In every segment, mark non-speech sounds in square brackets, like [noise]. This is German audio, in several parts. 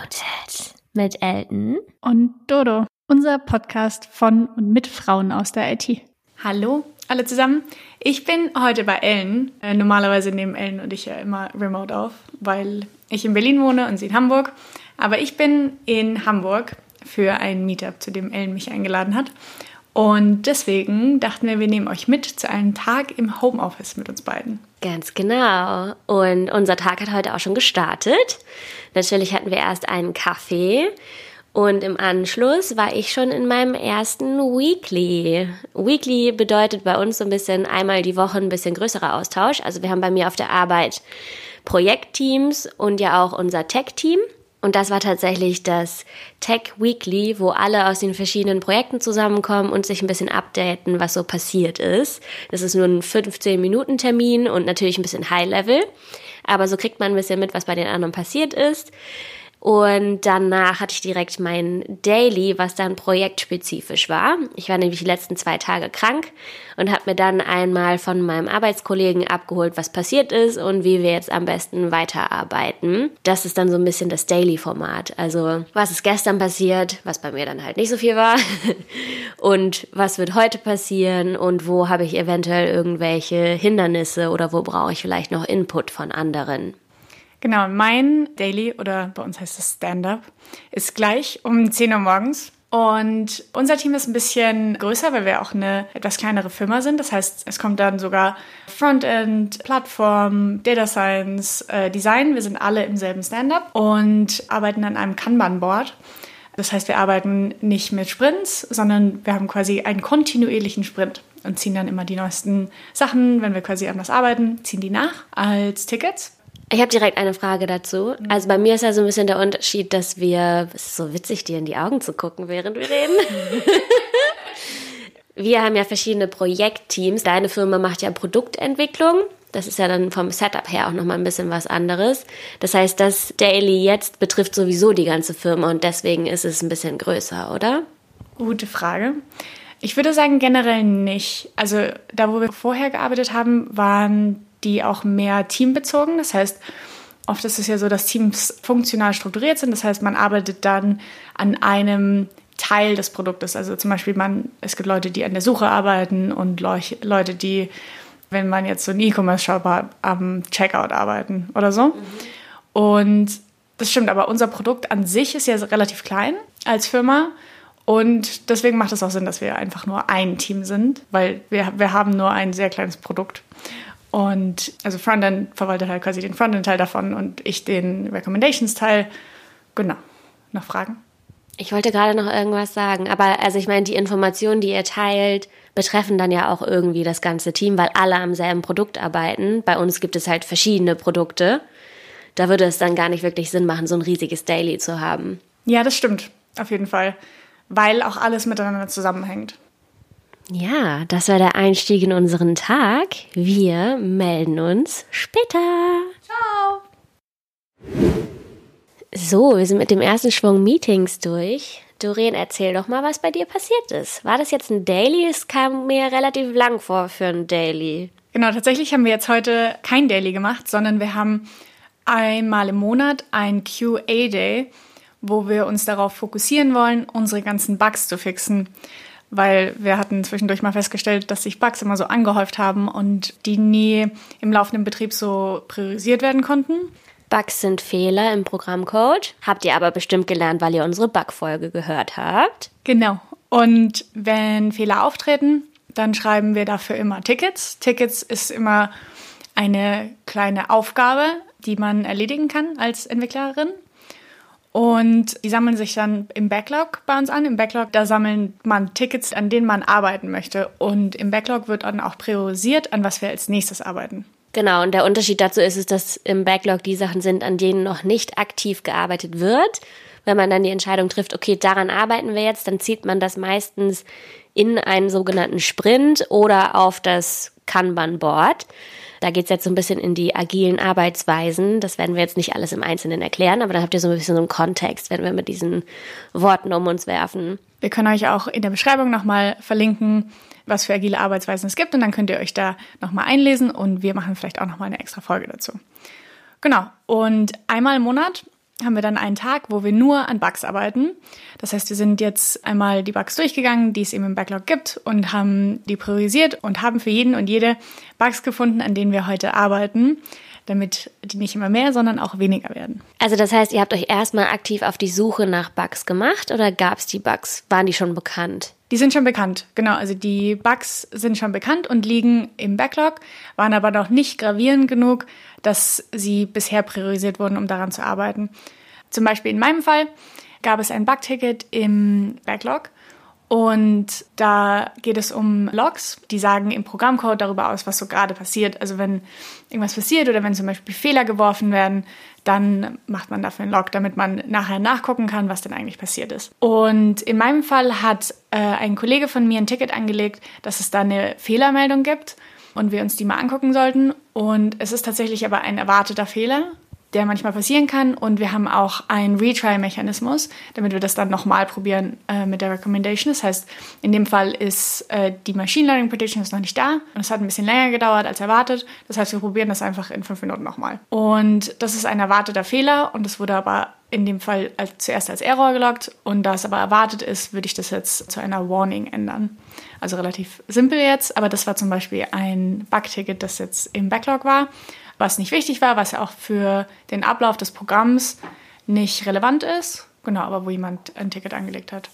Unmuted mit Elton und Dodo, unser Podcast von und mit Frauen aus der IT. Hallo alle zusammen. Ich bin heute bei Ellen. Äh, normalerweise nehmen Ellen und ich ja immer remote auf, weil ich in Berlin wohne und sie in Hamburg. Aber ich bin in Hamburg für ein Meetup, zu dem Ellen mich eingeladen hat. Und deswegen dachten wir, wir nehmen euch mit zu einem Tag im Homeoffice mit uns beiden. Ganz genau. Und unser Tag hat heute auch schon gestartet. Natürlich hatten wir erst einen Kaffee und im Anschluss war ich schon in meinem ersten Weekly. Weekly bedeutet bei uns so ein bisschen einmal die Woche ein bisschen größerer Austausch. Also wir haben bei mir auf der Arbeit Projektteams und ja auch unser Tech-Team. Und das war tatsächlich das Tech Weekly, wo alle aus den verschiedenen Projekten zusammenkommen und sich ein bisschen updaten, was so passiert ist. Das ist nur ein 15-Minuten-Termin und natürlich ein bisschen High-Level. Aber so kriegt man ein bisschen mit, was bei den anderen passiert ist. Und danach hatte ich direkt mein Daily, was dann projektspezifisch war. Ich war nämlich die letzten zwei Tage krank und habe mir dann einmal von meinem Arbeitskollegen abgeholt, was passiert ist und wie wir jetzt am besten weiterarbeiten. Das ist dann so ein bisschen das Daily-Format. Also was ist gestern passiert, was bei mir dann halt nicht so viel war [laughs] und was wird heute passieren und wo habe ich eventuell irgendwelche Hindernisse oder wo brauche ich vielleicht noch Input von anderen. Genau, mein Daily oder bei uns heißt es Stand-up ist gleich um 10 Uhr morgens. Und unser Team ist ein bisschen größer, weil wir auch eine etwas kleinere Firma sind. Das heißt, es kommt dann sogar Frontend, Plattform, Data Science, äh, Design. Wir sind alle im selben Stand-up und arbeiten an einem Kanban-Board. Das heißt, wir arbeiten nicht mit Sprints, sondern wir haben quasi einen kontinuierlichen Sprint und ziehen dann immer die neuesten Sachen, wenn wir quasi anders arbeiten, ziehen die nach als Tickets. Ich habe direkt eine Frage dazu. Also bei mir ist ja so ein bisschen der Unterschied, dass wir, es ist so witzig, dir in die Augen zu gucken, während wir reden. [laughs] wir haben ja verschiedene Projektteams. Deine Firma macht ja Produktentwicklung. Das ist ja dann vom Setup her auch nochmal ein bisschen was anderes. Das heißt, das Daily jetzt betrifft sowieso die ganze Firma und deswegen ist es ein bisschen größer, oder? Gute Frage. Ich würde sagen generell nicht. Also da, wo wir vorher gearbeitet haben, waren die auch mehr teambezogen. Das heißt, oft ist es ja so, dass Teams funktional strukturiert sind. Das heißt, man arbeitet dann an einem Teil des Produktes. Also zum Beispiel, man, es gibt Leute, die an der Suche arbeiten und Leute, die, wenn man jetzt so einen E-Commerce-Shop hat, am Checkout arbeiten oder so. Mhm. Und das stimmt, aber unser Produkt an sich ist ja relativ klein als Firma. Und deswegen macht es auch Sinn, dass wir einfach nur ein Team sind, weil wir, wir haben nur ein sehr kleines Produkt. Und also Frontend verwaltet halt quasi den Frontend-Teil davon und ich den Recommendations-Teil. Genau. Noch Fragen? Ich wollte gerade noch irgendwas sagen, aber also ich meine, die Informationen, die ihr teilt, betreffen dann ja auch irgendwie das ganze Team, weil alle am selben Produkt arbeiten. Bei uns gibt es halt verschiedene Produkte. Da würde es dann gar nicht wirklich Sinn machen, so ein riesiges Daily zu haben. Ja, das stimmt. Auf jeden Fall. Weil auch alles miteinander zusammenhängt. Ja, das war der Einstieg in unseren Tag. Wir melden uns später. Ciao. So, wir sind mit dem ersten Schwung Meetings durch. Doreen, erzähl doch mal, was bei dir passiert ist. War das jetzt ein Daily? Es kam mir relativ lang vor für ein Daily. Genau, tatsächlich haben wir jetzt heute kein Daily gemacht, sondern wir haben einmal im Monat ein QA-Day, wo wir uns darauf fokussieren wollen, unsere ganzen Bugs zu fixen weil wir hatten zwischendurch mal festgestellt, dass sich Bugs immer so angehäuft haben und die nie im laufenden Betrieb so priorisiert werden konnten. Bugs sind Fehler im Programmcode. Habt ihr aber bestimmt gelernt, weil ihr unsere Bugfolge gehört habt. Genau. Und wenn Fehler auftreten, dann schreiben wir dafür immer Tickets. Tickets ist immer eine kleine Aufgabe, die man erledigen kann als Entwicklerin. Und die sammeln sich dann im Backlog bei uns an. Im Backlog, da sammeln man Tickets, an denen man arbeiten möchte. Und im Backlog wird dann auch priorisiert, an was wir als nächstes arbeiten. Genau, und der Unterschied dazu ist, ist, dass im Backlog die Sachen sind, an denen noch nicht aktiv gearbeitet wird. Wenn man dann die Entscheidung trifft, okay, daran arbeiten wir jetzt, dann zieht man das meistens in einen sogenannten Sprint oder auf das Kanban-Board. Da geht es jetzt so ein bisschen in die agilen Arbeitsweisen. Das werden wir jetzt nicht alles im Einzelnen erklären, aber da habt ihr so ein bisschen so einen Kontext, wenn wir mit diesen Worten um uns werfen. Wir können euch auch in der Beschreibung nochmal verlinken, was für agile Arbeitsweisen es gibt und dann könnt ihr euch da nochmal einlesen und wir machen vielleicht auch nochmal eine extra Folge dazu. Genau. Und einmal im Monat haben wir dann einen Tag, wo wir nur an Bugs arbeiten. Das heißt, wir sind jetzt einmal die Bugs durchgegangen, die es eben im Backlog gibt und haben die priorisiert und haben für jeden und jede Bugs gefunden, an denen wir heute arbeiten damit die nicht immer mehr, sondern auch weniger werden. Also das heißt, ihr habt euch erstmal aktiv auf die Suche nach Bugs gemacht oder gab es die Bugs? Waren die schon bekannt? Die sind schon bekannt, genau. Also die Bugs sind schon bekannt und liegen im Backlog, waren aber noch nicht gravierend genug, dass sie bisher priorisiert wurden, um daran zu arbeiten. Zum Beispiel in meinem Fall gab es ein Bugticket im Backlog und da geht es um Logs, die sagen im Programmcode darüber aus, was so gerade passiert. Also wenn irgendwas passiert oder wenn zum Beispiel Fehler geworfen werden, dann macht man dafür einen Log, damit man nachher nachgucken kann, was denn eigentlich passiert ist. Und in meinem Fall hat äh, ein Kollege von mir ein Ticket angelegt, dass es da eine Fehlermeldung gibt und wir uns die mal angucken sollten. Und es ist tatsächlich aber ein erwarteter Fehler der manchmal passieren kann. Und wir haben auch einen Retry-Mechanismus, damit wir das dann nochmal probieren äh, mit der Recommendation. Das heißt, in dem Fall ist äh, die Machine Learning Prediction ist noch nicht da und es hat ein bisschen länger gedauert als erwartet. Das heißt, wir probieren das einfach in fünf Minuten nochmal. Und das ist ein erwarteter Fehler und das wurde aber in dem Fall als, zuerst als Error gelockt und da es aber erwartet ist, würde ich das jetzt zu einer Warning ändern. Also relativ simpel jetzt, aber das war zum Beispiel ein Bug-Ticket, das jetzt im Backlog war was nicht wichtig war, was ja auch für den Ablauf des Programms nicht relevant ist. Genau, aber wo jemand ein Ticket angelegt hat.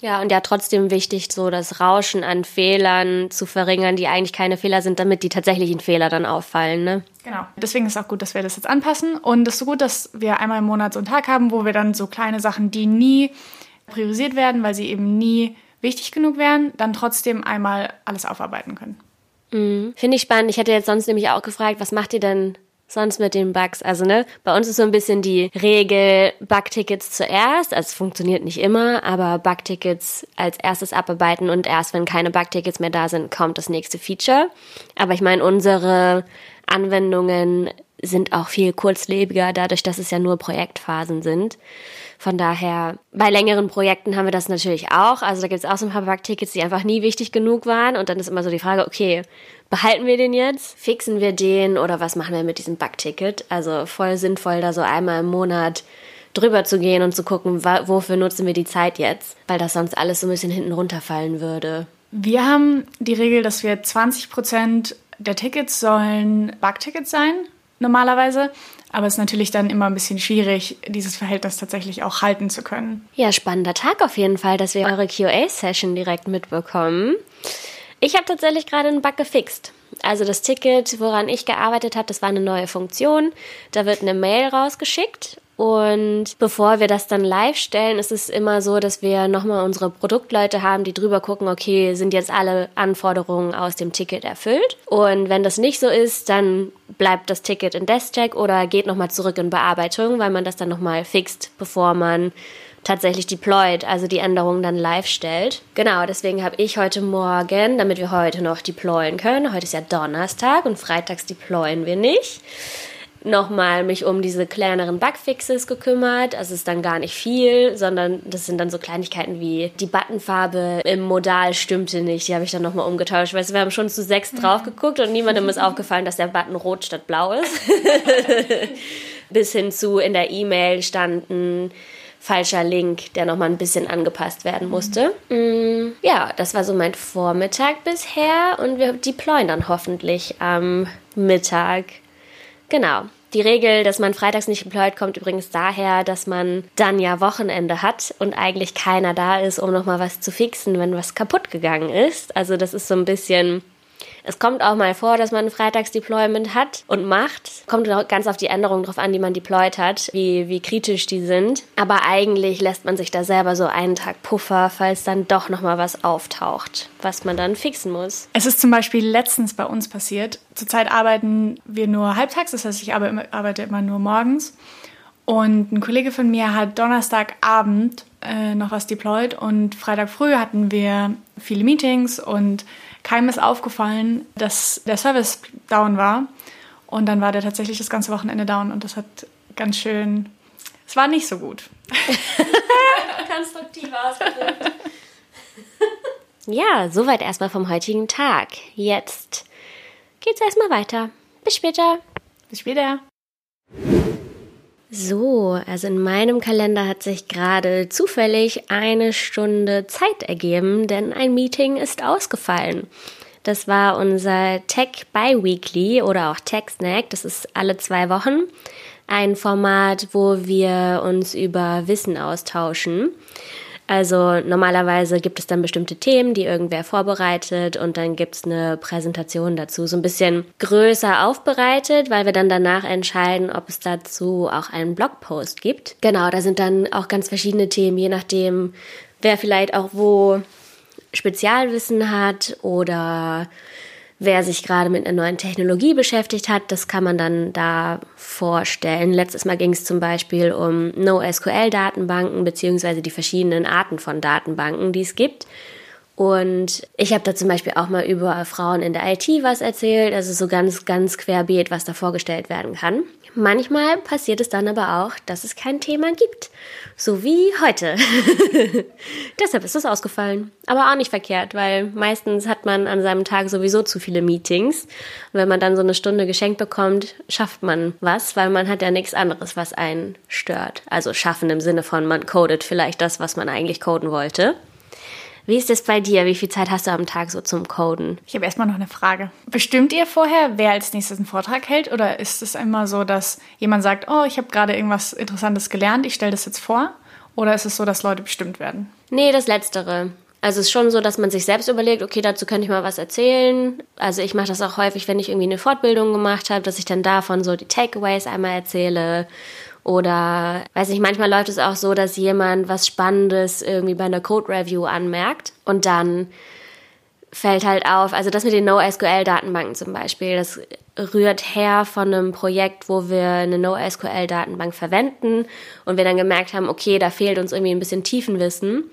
Ja, und ja trotzdem wichtig, so das Rauschen an Fehlern zu verringern, die eigentlich keine Fehler sind, damit die tatsächlichen Fehler dann auffallen, ne? Genau. Deswegen ist es auch gut, dass wir das jetzt anpassen. Und es ist so gut, dass wir einmal im Monat so einen Tag haben, wo wir dann so kleine Sachen, die nie priorisiert werden, weil sie eben nie wichtig genug wären, dann trotzdem einmal alles aufarbeiten können. Mhm. Finde ich spannend. Ich hätte jetzt sonst nämlich auch gefragt, was macht ihr denn sonst mit den Bugs? Also, ne, bei uns ist so ein bisschen die Regel Bugtickets zuerst. Also, es funktioniert nicht immer, aber Bugtickets als erstes abarbeiten und erst wenn keine Bugtickets mehr da sind, kommt das nächste Feature. Aber ich meine, unsere Anwendungen sind auch viel kurzlebiger, dadurch, dass es ja nur Projektphasen sind. Von daher, bei längeren Projekten haben wir das natürlich auch. Also da gibt es auch so ein paar Bugtickets, die einfach nie wichtig genug waren. Und dann ist immer so die Frage, okay, behalten wir den jetzt? Fixen wir den? Oder was machen wir mit diesem Bugticket? Also voll sinnvoll, da so einmal im Monat drüber zu gehen und zu gucken, wofür nutzen wir die Zeit jetzt? Weil das sonst alles so ein bisschen hinten runterfallen würde. Wir haben die Regel, dass wir 20 Prozent der Tickets sollen Bugtickets sein, normalerweise. Aber es ist natürlich dann immer ein bisschen schwierig, dieses Verhältnis tatsächlich auch halten zu können. Ja, spannender Tag auf jeden Fall, dass wir eure QA-Session direkt mitbekommen. Ich habe tatsächlich gerade einen Bug gefixt. Also das Ticket, woran ich gearbeitet habe, das war eine neue Funktion. Da wird eine Mail rausgeschickt und bevor wir das dann live stellen, ist es immer so, dass wir nochmal unsere Produktleute haben, die drüber gucken, okay, sind jetzt alle Anforderungen aus dem Ticket erfüllt? Und wenn das nicht so ist, dann bleibt das Ticket in Desk-Check oder geht nochmal zurück in Bearbeitung, weil man das dann nochmal fixt, bevor man tatsächlich deployed, also die Änderungen dann live stellt. Genau, deswegen habe ich heute Morgen, damit wir heute noch deployen können, heute ist ja Donnerstag und freitags deployen wir nicht, nochmal mich um diese kleineren Bugfixes gekümmert. Also es ist dann gar nicht viel, sondern das sind dann so Kleinigkeiten wie die Buttonfarbe im Modal stimmte nicht. Die habe ich dann nochmal umgetauscht. Weißt du, wir haben schon zu sechs mhm. drauf geguckt und niemandem ist [laughs] aufgefallen, dass der Button rot statt blau ist. [laughs] [laughs] Bis hin zu in der E-Mail standen falscher Link, der nochmal ein bisschen angepasst werden musste. Mhm. Ja, das war so mein Vormittag bisher und wir deployen dann hoffentlich am Mittag Genau. Die Regel, dass man freitags nicht deployt, kommt übrigens daher, dass man dann ja Wochenende hat und eigentlich keiner da ist, um nochmal was zu fixen, wenn was kaputt gegangen ist. Also das ist so ein bisschen es kommt auch mal vor, dass man ein Freitagsdeployment hat und macht. Kommt ganz auf die Änderungen drauf an, die man deployed hat, wie, wie kritisch die sind. Aber eigentlich lässt man sich da selber so einen Tag Puffer, falls dann doch nochmal was auftaucht, was man dann fixen muss. Es ist zum Beispiel letztens bei uns passiert. Zurzeit arbeiten wir nur halbtags, das heißt, ich arbeite immer nur morgens. Und ein Kollege von mir hat Donnerstagabend äh, noch was deployed und Freitag früh hatten wir viele Meetings und keinem ist aufgefallen, dass der Service down war. Und dann war der tatsächlich das ganze Wochenende down und das hat ganz schön. Es war nicht so gut. [laughs] Konstruktiv ausgedrückt. ja, soweit erstmal vom heutigen Tag. Jetzt geht's erstmal weiter. Bis später. Bis später. So, also in meinem Kalender hat sich gerade zufällig eine Stunde Zeit ergeben, denn ein Meeting ist ausgefallen. Das war unser Tech Bi-Weekly oder auch Tech Snack. Das ist alle zwei Wochen ein Format, wo wir uns über Wissen austauschen. Also normalerweise gibt es dann bestimmte Themen, die irgendwer vorbereitet und dann gibt es eine Präsentation dazu, so ein bisschen größer aufbereitet, weil wir dann danach entscheiden, ob es dazu auch einen Blogpost gibt. Genau, da sind dann auch ganz verschiedene Themen, je nachdem, wer vielleicht auch wo Spezialwissen hat oder Wer sich gerade mit einer neuen Technologie beschäftigt hat, das kann man dann da vorstellen. Letztes Mal ging es zum Beispiel um NoSQL-Datenbanken beziehungsweise die verschiedenen Arten von Datenbanken, die es gibt. Und ich habe da zum Beispiel auch mal über Frauen in der IT was erzählt, also so ganz, ganz querbeet, was da vorgestellt werden kann. Manchmal passiert es dann aber auch, dass es kein Thema gibt. So wie heute. [laughs] Deshalb ist es ausgefallen. Aber auch nicht verkehrt, weil meistens hat man an seinem Tag sowieso zu viele Meetings. Und wenn man dann so eine Stunde geschenkt bekommt, schafft man was, weil man hat ja nichts anderes, was einen stört. Also schaffen im Sinne von, man codet vielleicht das, was man eigentlich coden wollte. Wie ist es bei dir? Wie viel Zeit hast du am Tag so zum Coden? Ich habe erstmal noch eine Frage. Bestimmt ihr vorher, wer als nächstes einen Vortrag hält? Oder ist es immer so, dass jemand sagt, oh, ich habe gerade irgendwas Interessantes gelernt, ich stelle das jetzt vor? Oder ist es so, dass Leute bestimmt werden? Nee, das Letztere. Also es ist schon so, dass man sich selbst überlegt, okay, dazu könnte ich mal was erzählen. Also ich mache das auch häufig, wenn ich irgendwie eine Fortbildung gemacht habe, dass ich dann davon so die Takeaways einmal erzähle oder, weiß nicht, manchmal läuft es auch so, dass jemand was Spannendes irgendwie bei einer Code Review anmerkt und dann fällt halt auf, also das mit den NoSQL-Datenbanken zum Beispiel, das rührt her von einem Projekt, wo wir eine NoSQL-Datenbank verwenden und wir dann gemerkt haben, okay, da fehlt uns irgendwie ein bisschen Tiefenwissen.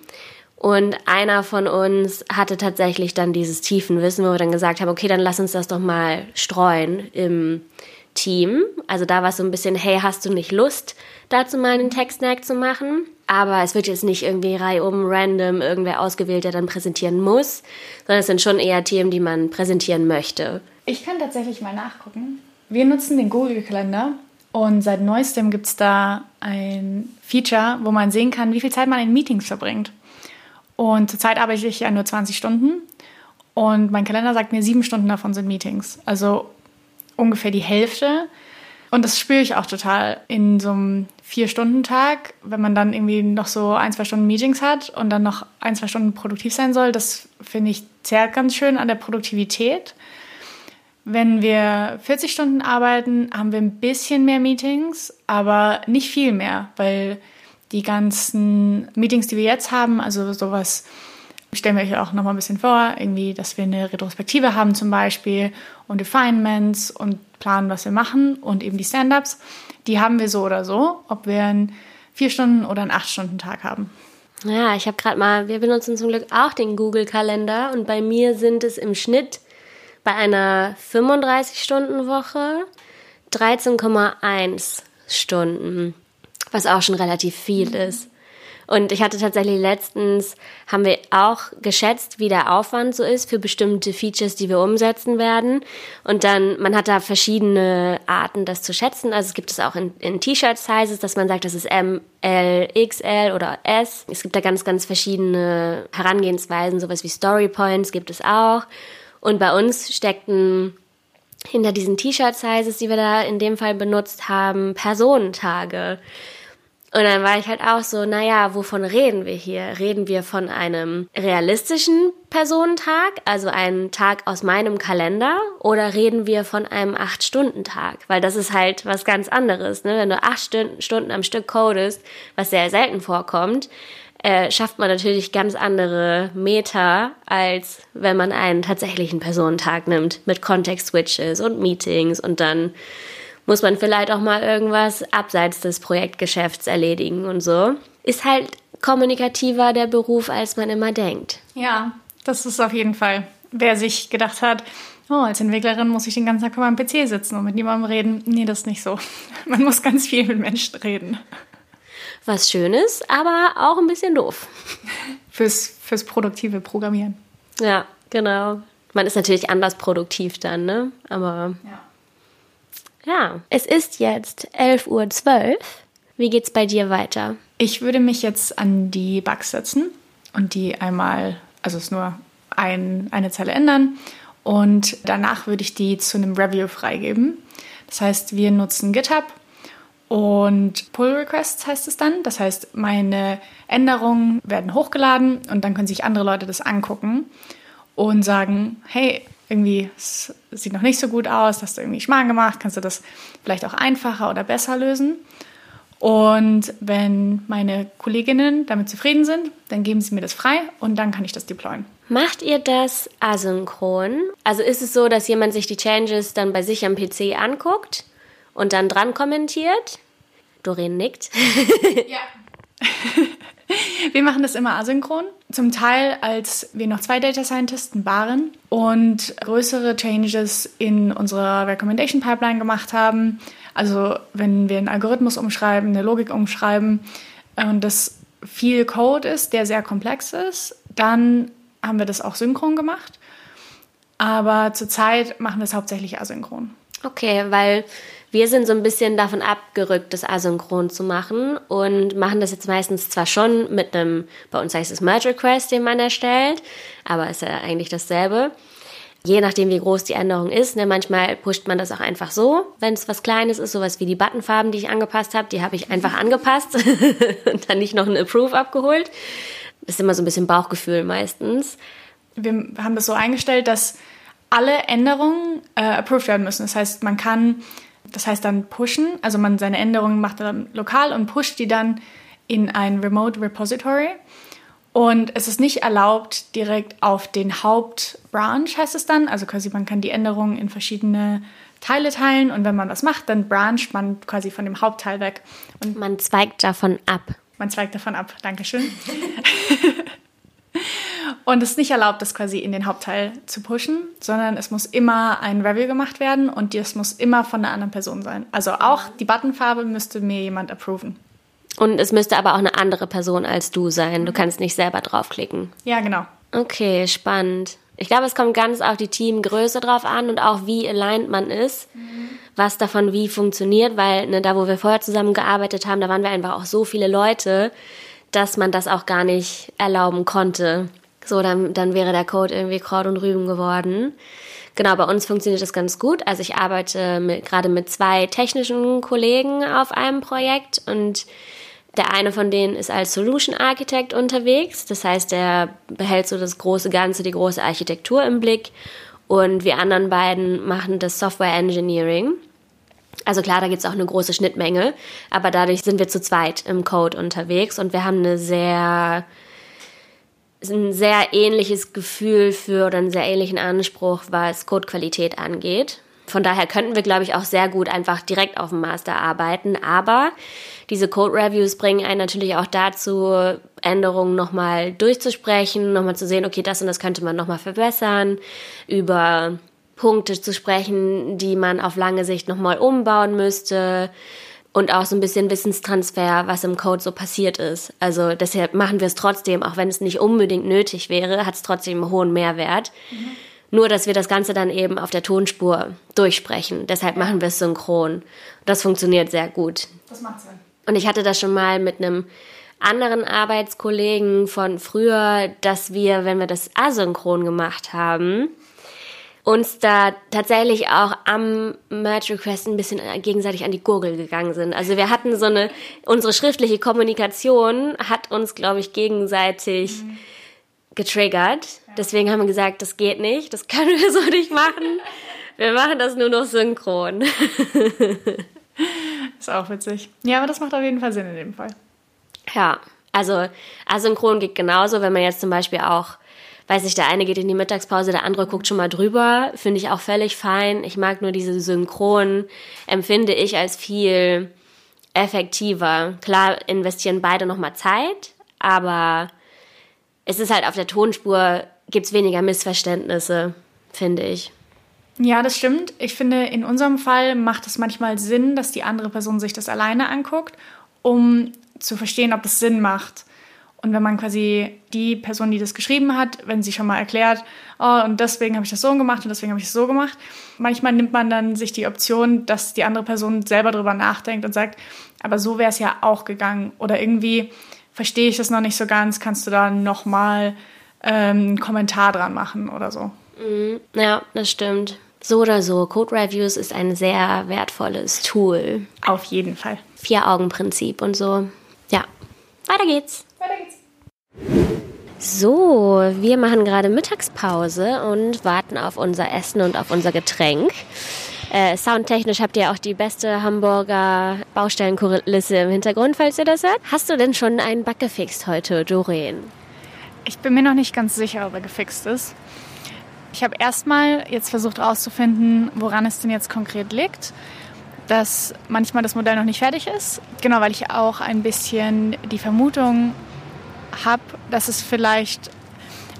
Und einer von uns hatte tatsächlich dann dieses Tiefenwissen, wo wir dann gesagt haben, okay, dann lass uns das doch mal streuen im Team. Also da war es so ein bisschen, hey, hast du nicht Lust, dazu mal einen Tech-Snack zu machen? Aber es wird jetzt nicht irgendwie reihum random irgendwer ausgewählt, der dann präsentieren muss, sondern es sind schon eher Themen, die man präsentieren möchte. Ich kann tatsächlich mal nachgucken. Wir nutzen den Google-Kalender und seit neuestem gibt es da ein Feature, wo man sehen kann, wie viel Zeit man in Meetings verbringt. Und zurzeit arbeite ich ja nur 20 Stunden und mein Kalender sagt mir, sieben Stunden davon sind Meetings. Also ungefähr die Hälfte. Und das spüre ich auch total in so einem Vier-Stunden-Tag, wenn man dann irgendwie noch so ein, zwei Stunden Meetings hat und dann noch ein, zwei Stunden produktiv sein soll. Das finde ich zerrt ganz schön an der Produktivität. Wenn wir 40 Stunden arbeiten, haben wir ein bisschen mehr Meetings, aber nicht viel mehr, weil die ganzen Meetings, die wir jetzt haben, also sowas stellen wir euch auch noch mal ein bisschen vor, irgendwie, dass wir eine Retrospektive haben zum Beispiel und Refinements und planen, was wir machen und eben die Stand-ups, die haben wir so oder so, ob wir einen vier Stunden oder einen acht Stunden Tag haben. Ja, ich habe gerade mal, wir benutzen zum Glück auch den Google-Kalender und bei mir sind es im Schnitt bei einer 35-Stunden-Woche 13,1 Stunden, was auch schon relativ viel ist. Und ich hatte tatsächlich letztens, haben wir auch geschätzt, wie der Aufwand so ist für bestimmte Features, die wir umsetzen werden. Und dann, man hat da verschiedene Arten, das zu schätzen. Also es gibt es auch in, in T-Shirt-Sizes, dass man sagt, das ist M, L, XL oder S. Es gibt da ganz, ganz verschiedene Herangehensweisen, sowas wie Story Points gibt es auch. Und bei uns steckten hinter diesen T-Shirt-Sizes, die wir da in dem Fall benutzt haben, Personentage. Und dann war ich halt auch so, naja, wovon reden wir hier? Reden wir von einem realistischen Personentag, also einen Tag aus meinem Kalender, oder reden wir von einem Acht-Stunden-Tag? Weil das ist halt was ganz anderes. Ne? Wenn du acht Stunden am Stück codest, was sehr selten vorkommt, äh, schafft man natürlich ganz andere Meter, als wenn man einen tatsächlichen Personentag nimmt, mit Context-Switches und Meetings und dann muss man vielleicht auch mal irgendwas abseits des Projektgeschäfts erledigen und so. Ist halt kommunikativer der Beruf, als man immer denkt. Ja, das ist auf jeden Fall. Wer sich gedacht hat, oh, als Entwicklerin muss ich den ganzen Tag meinem PC sitzen und mit niemandem reden. Nee, das ist nicht so. [laughs] Man muss ganz viel mit Menschen reden. Was Schönes, aber auch ein bisschen doof. Fürs, fürs produktive Programmieren. Ja, genau. Man ist natürlich anders produktiv dann, ne? Aber. Ja. Ja, es ist jetzt 11.12 Uhr Wie geht's bei dir weiter? Ich würde mich jetzt an die Bugs setzen und die einmal, also es nur ein, eine Zeile ändern und danach würde ich die zu einem Review freigeben. Das heißt, wir nutzen GitHub und Pull Requests heißt es dann. Das heißt, meine Änderungen werden hochgeladen und dann können sich andere Leute das angucken und sagen, hey, irgendwie es sieht noch nicht so gut aus, hast du irgendwie Schmarrn gemacht, kannst du das vielleicht auch einfacher oder besser lösen. Und wenn meine Kolleginnen damit zufrieden sind, dann geben sie mir das frei und dann kann ich das deployen. Macht ihr das asynchron? Also ist es so, dass jemand sich die Changes dann bei sich am PC anguckt und dann dran kommentiert? Doreen nickt. ja. [laughs] [laughs] [laughs] wir machen das immer asynchron. Zum Teil, als wir noch zwei Data Scientisten waren und größere Changes in unserer Recommendation Pipeline gemacht haben. Also wenn wir einen Algorithmus umschreiben, eine Logik umschreiben und das viel Code ist, der sehr komplex ist, dann haben wir das auch synchron gemacht. Aber zurzeit machen wir es hauptsächlich asynchron. Okay, weil wir sind so ein bisschen davon abgerückt, das asynchron zu machen und machen das jetzt meistens zwar schon mit einem, bei uns heißt es Merge Request, den man erstellt, aber ist ja eigentlich dasselbe. Je nachdem, wie groß die Änderung ist. Ne, manchmal pusht man das auch einfach so, wenn es was Kleines ist, sowas wie die Buttonfarben, die ich angepasst habe, die habe ich einfach [laughs] angepasst [laughs] und dann nicht noch ein Approve abgeholt. Das ist immer so ein bisschen Bauchgefühl meistens. Wir haben das so eingestellt, dass alle Änderungen äh, approved werden müssen. Das heißt, man kann, das heißt dann pushen, also man seine Änderungen macht dann lokal und pusht die dann in ein Remote Repository. Und es ist nicht erlaubt direkt auf den Hauptbranch, heißt es dann. Also quasi man kann die Änderungen in verschiedene Teile teilen und wenn man was macht, dann brancht man quasi von dem Hauptteil weg. Und man zweigt davon ab. Man zweigt davon ab. Dankeschön. [laughs] und es ist nicht erlaubt, das quasi in den Hauptteil zu pushen, sondern es muss immer ein Review gemacht werden und das muss immer von einer anderen Person sein. Also auch die Buttonfarbe müsste mir jemand approven. Und es müsste aber auch eine andere Person als du sein. Du kannst nicht selber draufklicken. Ja, genau. Okay, spannend. Ich glaube, es kommt ganz auf die Teamgröße drauf an und auch wie aligned man ist, mhm. was davon wie funktioniert, weil ne, da, wo wir vorher zusammengearbeitet haben, da waren wir einfach auch so viele Leute, dass man das auch gar nicht erlauben konnte. So, dann, dann wäre der Code irgendwie Kraut und Rüben geworden. Genau, bei uns funktioniert das ganz gut. Also ich arbeite mit, gerade mit zwei technischen Kollegen auf einem Projekt und der eine von denen ist als Solution Architect unterwegs. Das heißt, er behält so das große Ganze, die große Architektur im Blick. Und wir anderen beiden machen das Software Engineering. Also klar, da gibt es auch eine große Schnittmenge, aber dadurch sind wir zu zweit im Code unterwegs und wir haben eine sehr, ein sehr ähnliches Gefühl für oder einen sehr ähnlichen Anspruch, was Codequalität angeht. Von daher könnten wir, glaube ich, auch sehr gut einfach direkt auf dem Master arbeiten. Aber diese Code-Reviews bringen einen natürlich auch dazu, Änderungen nochmal durchzusprechen, nochmal zu sehen, okay, das und das könnte man nochmal verbessern, über Punkte zu sprechen, die man auf lange Sicht nochmal umbauen müsste und auch so ein bisschen Wissenstransfer, was im Code so passiert ist. Also deshalb machen wir es trotzdem, auch wenn es nicht unbedingt nötig wäre, hat es trotzdem einen hohen Mehrwert. Mhm. Nur, dass wir das Ganze dann eben auf der Tonspur durchsprechen. Deshalb machen wir es synchron. Das funktioniert sehr gut. Das macht Sinn. Und ich hatte das schon mal mit einem anderen Arbeitskollegen von früher, dass wir, wenn wir das asynchron gemacht haben, uns da tatsächlich auch am Merge Request ein bisschen gegenseitig an die Gurgel gegangen sind. Also wir hatten so eine, unsere schriftliche Kommunikation hat uns, glaube ich, gegenseitig mhm. getriggert. Deswegen haben wir gesagt, das geht nicht, das können wir so nicht machen. Wir machen das nur noch synchron. [laughs] Ist auch witzig. Ja, aber das macht auf jeden Fall Sinn in dem Fall. Ja, also asynchron geht genauso, wenn man jetzt zum Beispiel auch, weiß ich, der eine geht in die Mittagspause, der andere guckt schon mal drüber, finde ich auch völlig fein. Ich mag nur diese Synchron, empfinde ich als viel effektiver. Klar investieren beide nochmal Zeit, aber es ist halt auf der Tonspur, gibt es weniger Missverständnisse, finde ich. Ja, das stimmt. Ich finde, in unserem Fall macht es manchmal Sinn, dass die andere Person sich das alleine anguckt, um zu verstehen, ob es Sinn macht. Und wenn man quasi die Person, die das geschrieben hat, wenn sie schon mal erklärt, oh, und deswegen habe ich das so gemacht und deswegen habe ich das so gemacht, manchmal nimmt man dann sich die Option, dass die andere Person selber drüber nachdenkt und sagt, aber so wäre es ja auch gegangen. Oder irgendwie verstehe ich das noch nicht so ganz, kannst du da nochmal ähm, einen Kommentar dran machen oder so. Mhm. Ja, das stimmt. So oder so, Code Reviews ist ein sehr wertvolles Tool. Auf jeden Fall. Vier-Augen-Prinzip und so. Ja, weiter geht's. Weiter geht's. So, wir machen gerade Mittagspause und warten auf unser Essen und auf unser Getränk. Äh, soundtechnisch habt ihr auch die beste Hamburger Baustellenkulisse im Hintergrund, falls ihr das hört. Hast du denn schon einen Bug gefixt heute, Doreen? Ich bin mir noch nicht ganz sicher, ob er gefixt ist. Ich habe erstmal jetzt versucht herauszufinden, woran es denn jetzt konkret liegt. Dass manchmal das Modell noch nicht fertig ist. Genau, weil ich auch ein bisschen die Vermutung habe, dass es vielleicht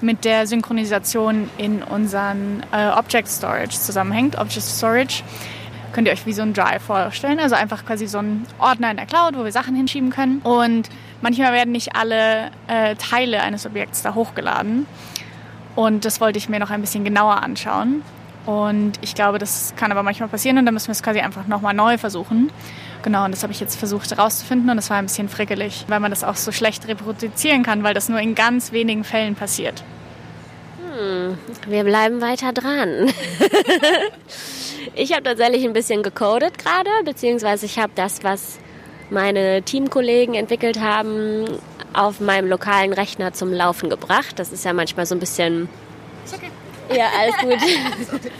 mit der Synchronisation in unseren äh, Object Storage zusammenhängt. Object Storage könnt ihr euch wie so ein Drive vorstellen, also einfach quasi so ein Ordner in der Cloud, wo wir Sachen hinschieben können. Und manchmal werden nicht alle äh, Teile eines Objekts da hochgeladen. Und das wollte ich mir noch ein bisschen genauer anschauen. Und ich glaube, das kann aber manchmal passieren und dann müssen wir es quasi einfach nochmal neu versuchen. Genau, und das habe ich jetzt versucht herauszufinden und das war ein bisschen frickelig, weil man das auch so schlecht reproduzieren kann, weil das nur in ganz wenigen Fällen passiert. Hm, wir bleiben weiter dran. [laughs] ich habe tatsächlich ein bisschen gecodet gerade, beziehungsweise ich habe das, was meine Teamkollegen entwickelt haben, auf meinem lokalen Rechner zum Laufen gebracht. Das ist ja manchmal so ein bisschen. Okay. Ja, alles gut. [laughs]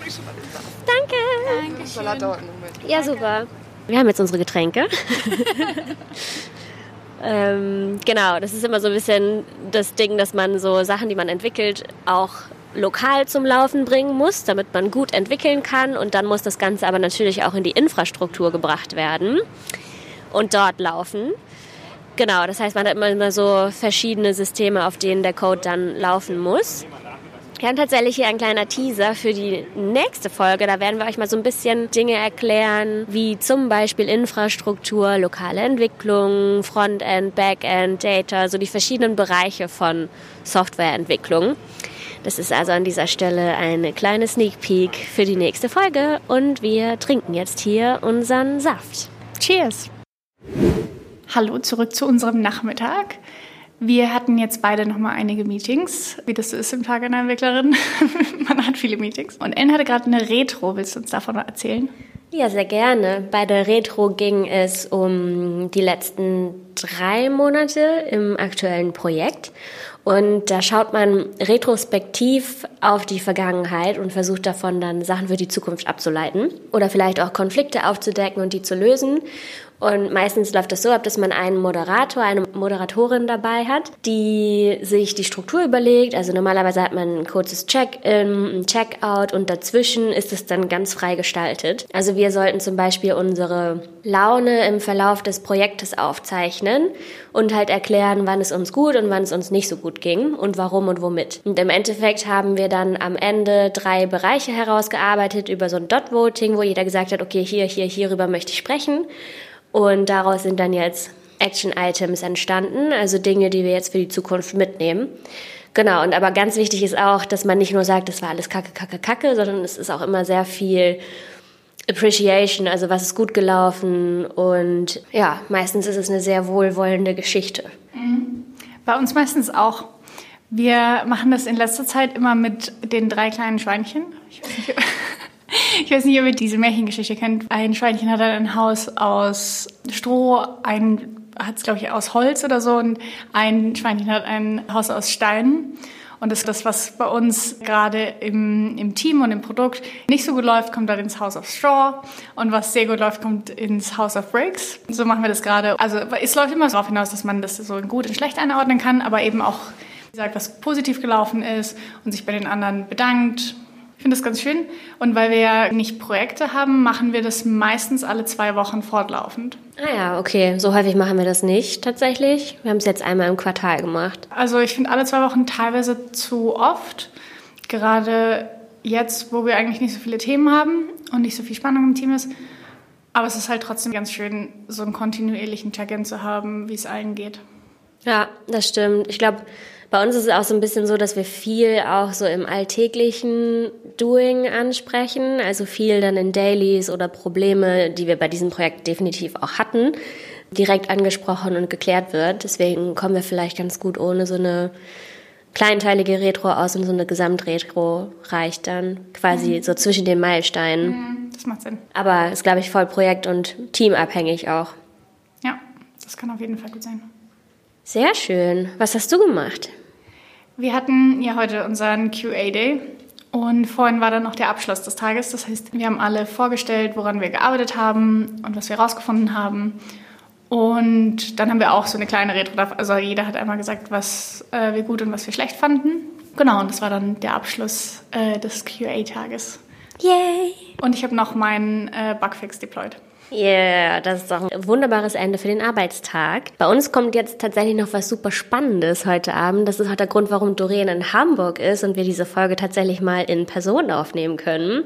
Danke. Dankeschön. Ja, super. Wir haben jetzt unsere Getränke. [laughs] ähm, genau, das ist immer so ein bisschen das Ding, dass man so Sachen, die man entwickelt, auch lokal zum Laufen bringen muss, damit man gut entwickeln kann. Und dann muss das Ganze aber natürlich auch in die Infrastruktur gebracht werden und dort laufen. Genau, das heißt, man hat immer so verschiedene Systeme, auf denen der Code dann laufen muss. Wir haben tatsächlich hier ein kleiner Teaser für die nächste Folge. Da werden wir euch mal so ein bisschen Dinge erklären, wie zum Beispiel Infrastruktur, lokale Entwicklung, Frontend, Backend, Data, so die verschiedenen Bereiche von Softwareentwicklung. Das ist also an dieser Stelle eine kleine Sneak Peek für die nächste Folge und wir trinken jetzt hier unseren Saft. Cheers! Hallo zurück zu unserem Nachmittag. Wir hatten jetzt beide noch mal einige Meetings, wie das so ist im Tag einer Entwicklerin. [laughs] Man hat viele Meetings. Und Ellen hatte gerade eine Retro. Willst du uns davon erzählen? Ja, sehr gerne. Bei der Retro ging es um die letzten drei Monate im aktuellen Projekt. Und da schaut man retrospektiv auf die Vergangenheit und versucht davon dann Sachen für die Zukunft abzuleiten oder vielleicht auch Konflikte aufzudecken und die zu lösen. Und meistens läuft das so ab, dass man einen Moderator, eine Moderatorin dabei hat, die sich die Struktur überlegt. Also normalerweise hat man ein kurzes Check-in, ein Check-out und dazwischen ist es dann ganz frei gestaltet. Also wir sollten zum Beispiel unsere Laune im Verlauf des Projektes aufzeichnen und halt erklären, wann es uns gut und wann es uns nicht so gut ging und warum und womit. Und im Endeffekt haben wir dann am Ende drei Bereiche herausgearbeitet über so ein Dot-Voting, wo jeder gesagt hat, okay, hier, hier, hierüber möchte ich sprechen. Und daraus sind dann jetzt Action-Items entstanden, also Dinge, die wir jetzt für die Zukunft mitnehmen. Genau, und aber ganz wichtig ist auch, dass man nicht nur sagt, das war alles kacke, kacke, kacke, sondern es ist auch immer sehr viel Appreciation, also was ist gut gelaufen und ja, meistens ist es eine sehr wohlwollende Geschichte. Mhm. Bei uns meistens auch. Wir machen das in letzter Zeit immer mit den drei kleinen Schweinchen. Ich weiß nicht, [laughs] ich weiß nicht, ob ihr diese Märchengeschichte kennt. Ein Schweinchen hat ein Haus aus Stroh, ein hat es, glaube ich, aus Holz oder so und ein Schweinchen hat ein Haus aus Steinen. Und das das, was bei uns gerade im, im Team und im Produkt nicht so gut läuft, kommt dann ins House of Straw. Und was sehr gut läuft, kommt ins House of Bricks. So machen wir das gerade. Also es läuft immer darauf hinaus, dass man das so in gut und schlecht einordnen kann, aber eben auch, wie gesagt, was positiv gelaufen ist und sich bei den anderen bedankt ich finde das ganz schön. Und weil wir ja nicht Projekte haben, machen wir das meistens alle zwei Wochen fortlaufend. Ah ja, okay. So häufig machen wir das nicht tatsächlich. Wir haben es jetzt einmal im Quartal gemacht. Also ich finde alle zwei Wochen teilweise zu oft. Gerade jetzt, wo wir eigentlich nicht so viele Themen haben und nicht so viel Spannung im Team ist. Aber es ist halt trotzdem ganz schön, so einen kontinuierlichen Check-in zu haben, wie es allen geht. Ja, das stimmt. Ich glaube, bei uns ist es auch so ein bisschen so, dass wir viel auch so im alltäglichen Doing ansprechen, also viel dann in Dailies oder Probleme, die wir bei diesem Projekt definitiv auch hatten, direkt angesprochen und geklärt wird. Deswegen kommen wir vielleicht ganz gut ohne so eine kleinteilige Retro aus und so eine Gesamtretro reicht dann quasi mhm. so zwischen den Meilensteinen. Mhm, das macht Sinn. Aber ist, glaube ich, voll projekt- und teamabhängig auch. Ja, das kann auf jeden Fall gut sein. Sehr schön. Was hast du gemacht? Wir hatten ja heute unseren QA-Day und vorhin war dann noch der Abschluss des Tages. Das heißt, wir haben alle vorgestellt, woran wir gearbeitet haben und was wir herausgefunden haben. Und dann haben wir auch so eine kleine Retro, also jeder hat einmal gesagt, was äh, wir gut und was wir schlecht fanden. Genau, und das war dann der Abschluss äh, des QA-Tages. Yay! Und ich habe noch meinen äh, Bugfix deployed. Yeah, das ist doch ein wunderbares Ende für den Arbeitstag. Bei uns kommt jetzt tatsächlich noch was super Spannendes heute Abend. Das ist auch der Grund, warum Doreen in Hamburg ist und wir diese Folge tatsächlich mal in Person aufnehmen können.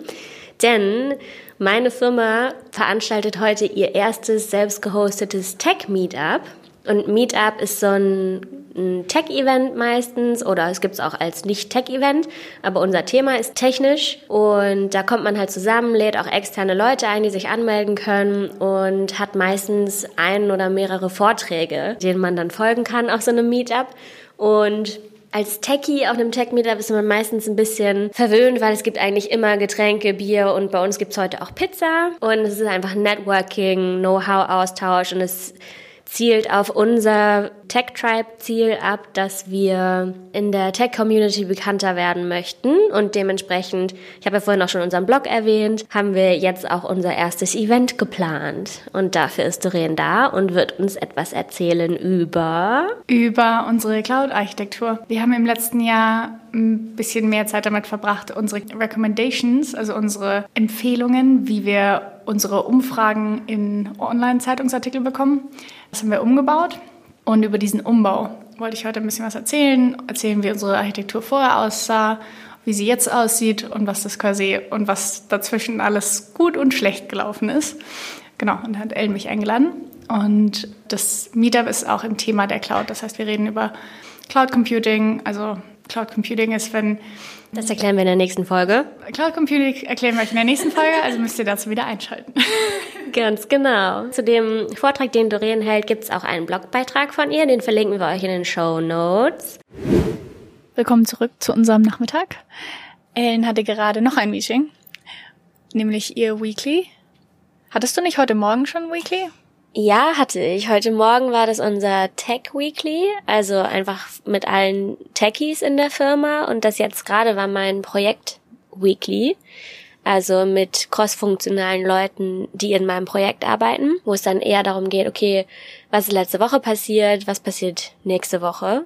Denn meine Firma veranstaltet heute ihr erstes selbst gehostetes Tech-Meetup. Und Meetup ist so ein, ein Tech-Event meistens oder es gibt es auch als Nicht-Tech-Event, aber unser Thema ist technisch und da kommt man halt zusammen, lädt auch externe Leute ein, die sich anmelden können und hat meistens einen oder mehrere Vorträge, denen man dann folgen kann auf so einem Meetup. Und als Techie auf einem Tech-Meetup ist man meistens ein bisschen verwöhnt, weil es gibt eigentlich immer Getränke, Bier und bei uns gibt es heute auch Pizza. Und es ist einfach Networking, Know-how-Austausch und es zielt auf unser Tech Tribe Ziel ab, dass wir in der Tech Community bekannter werden möchten und dementsprechend, ich habe ja vorhin auch schon unseren Blog erwähnt, haben wir jetzt auch unser erstes Event geplant und dafür ist Doreen da und wird uns etwas erzählen über über unsere Cloud Architektur. Wir haben im letzten Jahr ein bisschen mehr Zeit damit verbracht, unsere Recommendations, also unsere Empfehlungen, wie wir unsere Umfragen in Online-Zeitungsartikel bekommen. Das haben wir umgebaut und über diesen Umbau wollte ich heute ein bisschen was erzählen, erzählen, wie unsere Architektur vorher aussah, wie sie jetzt aussieht und was das quasi und was dazwischen alles gut und schlecht gelaufen ist. Genau, und da hat Ellen mich eingeladen. Und das Meetup ist auch im Thema der Cloud. Das heißt, wir reden über Cloud Computing. Also Cloud Computing ist, wenn das erklären wir in der nächsten Folge. Cloud Computing erklären wir euch in der nächsten Folge, also müsst ihr dazu wieder einschalten. [laughs] [laughs] Ganz genau. Zu dem Vortrag, den Doreen hält, gibt es auch einen Blogbeitrag von ihr, den verlinken wir euch in den Show Notes. Willkommen zurück zu unserem Nachmittag. Ellen hatte gerade noch ein Meeting, nämlich ihr Weekly. Hattest du nicht heute Morgen schon Weekly? Ja, hatte ich. Heute Morgen war das unser Tech Weekly, also einfach mit allen Techies in der Firma und das jetzt gerade war mein Projekt Weekly, also mit crossfunktionalen Leuten, die in meinem Projekt arbeiten, wo es dann eher darum geht, okay, was ist letzte Woche passiert, was passiert nächste Woche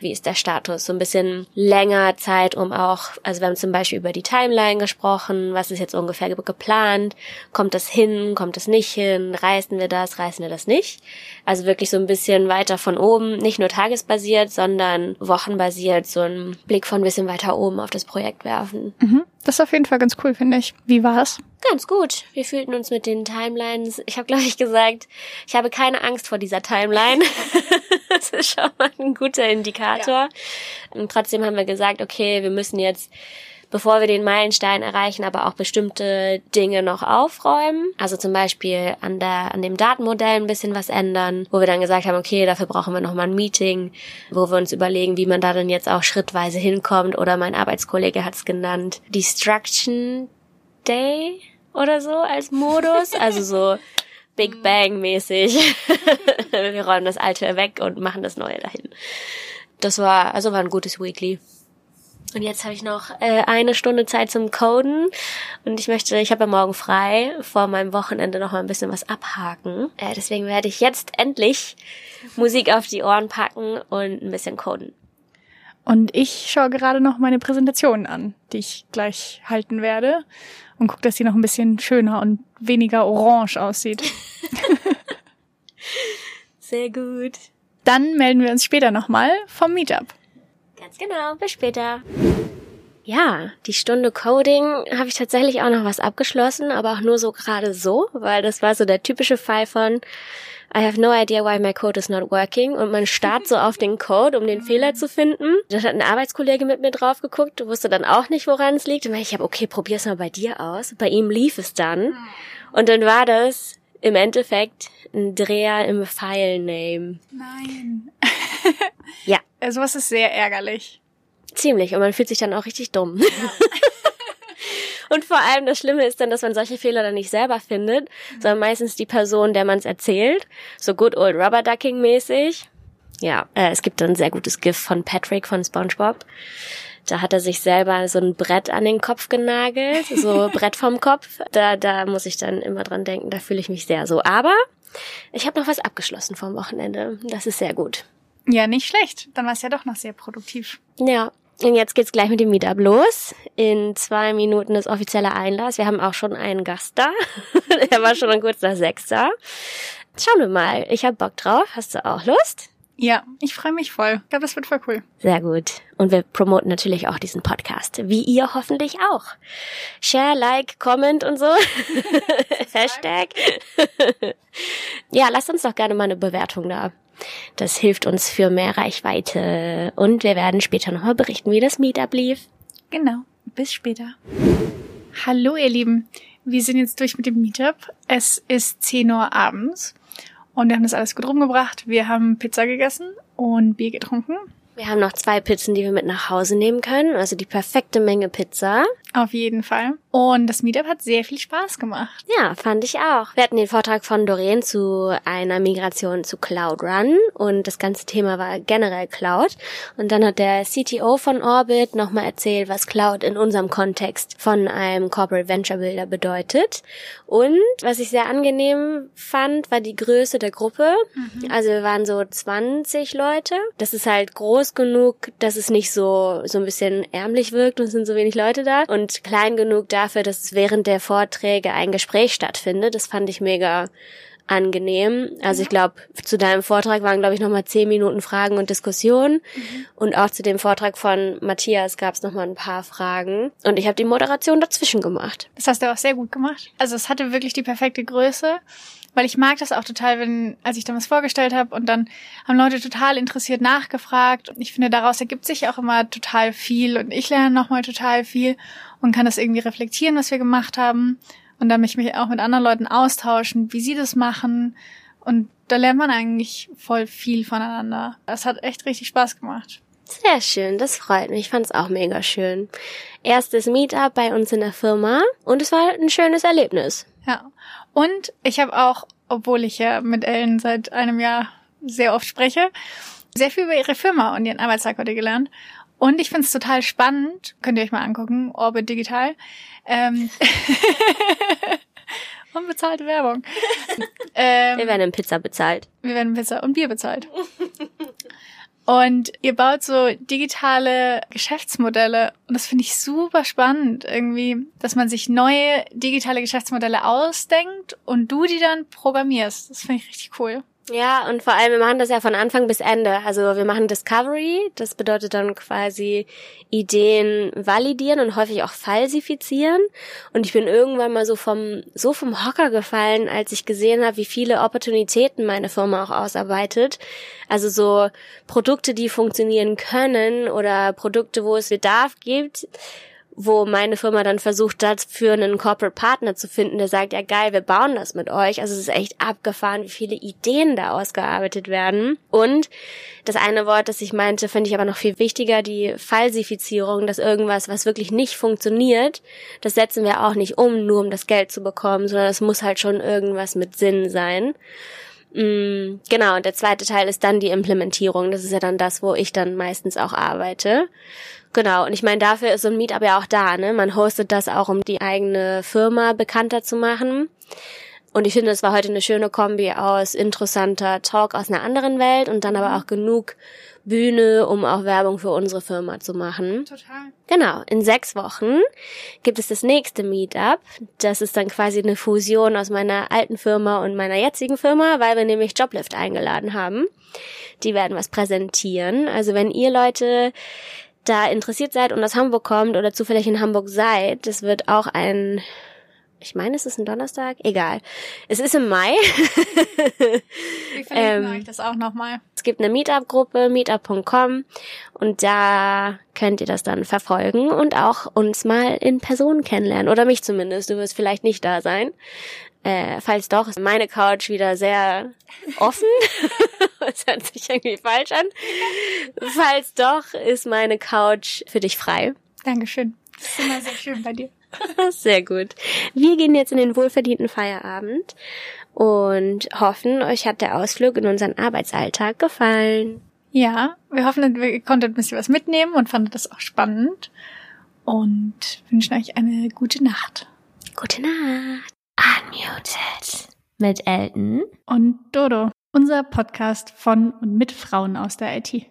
wie ist der Status? So ein bisschen länger Zeit, um auch, also wir haben zum Beispiel über die Timeline gesprochen, was ist jetzt ungefähr geplant, kommt das hin, kommt es nicht hin, reißen wir das, reißen wir das nicht? Also wirklich so ein bisschen weiter von oben, nicht nur tagesbasiert, sondern wochenbasiert, so einen Blick von ein bisschen weiter oben auf das Projekt werfen. Mhm. Das ist auf jeden Fall ganz cool, finde ich. Wie war's? Ganz gut. Wir fühlten uns mit den Timelines. Ich habe, glaube ich, gesagt, ich habe keine Angst vor dieser Timeline. [laughs] das ist schon mal ein guter Indikator. Ja. Und trotzdem haben wir gesagt, okay, wir müssen jetzt bevor wir den Meilenstein erreichen, aber auch bestimmte Dinge noch aufräumen. Also zum Beispiel an der, an dem Datenmodell ein bisschen was ändern, wo wir dann gesagt haben, okay, dafür brauchen wir nochmal ein Meeting, wo wir uns überlegen, wie man da dann jetzt auch schrittweise hinkommt. Oder mein Arbeitskollege hat es genannt, Destruction Day oder so als Modus. Also so Big Bang mäßig. [laughs] wir räumen das Alte weg und machen das Neue dahin. Das war, also war ein gutes Weekly. Und jetzt habe ich noch äh, eine Stunde Zeit zum Coden und ich möchte, ich habe ja morgen frei, vor meinem Wochenende noch mal ein bisschen was abhaken. Äh, deswegen werde ich jetzt endlich Musik auf die Ohren packen und ein bisschen coden. Und ich schaue gerade noch meine Präsentation an, die ich gleich halten werde und gucke, dass sie noch ein bisschen schöner und weniger orange aussieht. [laughs] Sehr gut. Dann melden wir uns später nochmal vom Meetup. Ganz genau. Bis später. Ja, die Stunde Coding habe ich tatsächlich auch noch was abgeschlossen, aber auch nur so gerade so, weil das war so der typische Fall von I have no idea why my code is not working und man starrt so auf den Code, um den Fehler zu finden. Da hat ein Arbeitskollege mit mir drauf geguckt, wusste dann auch nicht, woran es liegt. Und ich habe, okay, probier's mal bei dir aus. Bei ihm lief es dann. Und dann war das im Endeffekt ein Dreher im File-Name. Nein. Ja, [laughs] Sowas ist sehr ärgerlich. Ziemlich. Und man fühlt sich dann auch richtig dumm. [laughs] Und vor allem das Schlimme ist dann, dass man solche Fehler dann nicht selber findet, sondern meistens die Person, der man es erzählt. So good old rubber ducking mäßig. Ja, äh, es gibt dann ein sehr gutes GIF von Patrick von SpongeBob. Da hat er sich selber so ein Brett an den Kopf genagelt, so [laughs] Brett vom Kopf. Da, da muss ich dann immer dran denken, da fühle ich mich sehr so. Aber ich habe noch was abgeschlossen vom Wochenende. Das ist sehr gut. Ja, nicht schlecht. Dann war es ja doch noch sehr produktiv. Ja, und jetzt geht's gleich mit dem Meetup los. In zwei Minuten ist offizieller Einlass. Wir haben auch schon einen Gast da. [laughs] er war schon kurz nach sechs da. Schauen wir mal. Ich hab Bock drauf. Hast du auch Lust? Ja, ich freue mich voll. Ich glaube, das wird voll cool. Sehr gut. Und wir promoten natürlich auch diesen Podcast. Wie ihr hoffentlich auch. Share, like, comment und so. [laughs] Hashtag. [laughs] ja, lasst uns doch gerne mal eine Bewertung da. Das hilft uns für mehr Reichweite. Und wir werden später nochmal berichten, wie das Meetup lief. Genau. Bis später. Hallo, ihr Lieben. Wir sind jetzt durch mit dem Meetup. Es ist 10 Uhr abends und wir haben das alles gut rumgebracht. Wir haben Pizza gegessen und Bier getrunken. Wir haben noch zwei Pizzen, die wir mit nach Hause nehmen können. Also die perfekte Menge Pizza. Auf jeden Fall. Und das Meetup hat sehr viel Spaß gemacht. Ja, fand ich auch. Wir hatten den Vortrag von Doreen zu einer Migration zu Cloud Run und das ganze Thema war generell Cloud. Und dann hat der CTO von Orbit nochmal erzählt, was Cloud in unserem Kontext von einem Corporate Venture Builder bedeutet. Und was ich sehr angenehm fand, war die Größe der Gruppe. Also wir waren so 20 Leute. Das ist halt groß genug, dass es nicht so, so ein bisschen ärmlich wirkt und es sind so wenig Leute da. Und klein genug dafür, dass es während der Vorträge ein Gespräch stattfindet. Das fand ich mega angenehm. Also ich glaube, zu deinem Vortrag waren, glaube ich, nochmal zehn Minuten Fragen und Diskussionen. Und auch zu dem Vortrag von Matthias gab es nochmal ein paar Fragen. Und ich habe die Moderation dazwischen gemacht. Das hast du auch sehr gut gemacht. Also es hatte wirklich die perfekte Größe, weil ich mag das auch total, wenn, als ich damals vorgestellt habe und dann haben Leute total interessiert nachgefragt. Und ich finde, daraus ergibt sich auch immer total viel und ich lerne nochmal total viel und kann das irgendwie reflektieren, was wir gemacht haben. Und dann mich mich auch mit anderen Leuten austauschen, wie sie das machen. Und da lernt man eigentlich voll viel voneinander. Das hat echt richtig Spaß gemacht. Sehr schön, das freut mich. Ich fand es auch mega schön. Erstes Meetup bei uns in der Firma und es war ein schönes Erlebnis. Ja. Und ich habe auch, obwohl ich ja mit Ellen seit einem Jahr sehr oft spreche, sehr viel über ihre Firma und ihren Arbeitstag heute gelernt. Und ich finde es total spannend, könnt ihr euch mal angucken, Orbit Digital. Ähm [laughs] Unbezahlte Werbung. [laughs] ähm, Wir werden in Pizza bezahlt. wir werden Pizza und Bier bezahlt. [laughs] Und ihr baut so digitale Geschäftsmodelle und das finde ich super spannend irgendwie, dass man sich neue digitale Geschäftsmodelle ausdenkt und du die dann programmierst. Das finde ich richtig cool. Ja, und vor allem, wir machen das ja von Anfang bis Ende. Also wir machen Discovery, das bedeutet dann quasi Ideen validieren und häufig auch falsifizieren. Und ich bin irgendwann mal so vom, so vom Hocker gefallen, als ich gesehen habe, wie viele Opportunitäten meine Firma auch ausarbeitet. Also so Produkte, die funktionieren können oder Produkte, wo es Bedarf gibt, wo meine Firma dann versucht, dafür einen Corporate Partner zu finden, der sagt, ja geil, wir bauen das mit euch. Also es ist echt abgefahren, wie viele Ideen da ausgearbeitet werden. Und das eine Wort, das ich meinte, finde ich aber noch viel wichtiger, die Falsifizierung, dass irgendwas, was wirklich nicht funktioniert, das setzen wir auch nicht um, nur um das Geld zu bekommen, sondern es muss halt schon irgendwas mit Sinn sein. Mm, Genau, und der zweite Teil ist dann die Implementierung. Das ist ja dann das, wo ich dann meistens auch arbeite. Genau, und ich meine, dafür ist so ein Meetup ja auch da, ne? Man hostet das auch, um die eigene Firma bekannter zu machen. Und ich finde, es war heute eine schöne Kombi aus interessanter Talk aus einer anderen Welt und dann aber auch genug Bühne, um auch Werbung für unsere Firma zu machen. Total. Genau, in sechs Wochen gibt es das nächste Meetup. Das ist dann quasi eine Fusion aus meiner alten Firma und meiner jetzigen Firma, weil wir nämlich Joblift eingeladen haben. Die werden was präsentieren. Also wenn ihr Leute da interessiert seid und aus Hamburg kommt oder zufällig in Hamburg seid, das wird auch ein ich meine, es ist ein Donnerstag, egal. Es ist im Mai. [laughs] Wir verlinken ähm, euch das auch nochmal. Es gibt eine Meetup-Gruppe, meetup.com und da könnt ihr das dann verfolgen und auch uns mal in Person kennenlernen oder mich zumindest. Du wirst vielleicht nicht da sein. Äh, falls doch, ist meine Couch wieder sehr offen. [laughs] das hört sich irgendwie falsch an. Falls doch, ist meine Couch für dich frei. Dankeschön. Das ist immer sehr schön bei dir. [laughs] Sehr gut. Wir gehen jetzt in den wohlverdienten Feierabend und hoffen, euch hat der Ausflug in unseren Arbeitsalltag gefallen. Ja, wir hoffen, ihr konntet ein bisschen was mitnehmen und fandet das auch spannend und wünschen euch eine gute Nacht. Gute Nacht. Unmuted. Mit Elton und Dodo. Unser Podcast von und mit Frauen aus der IT.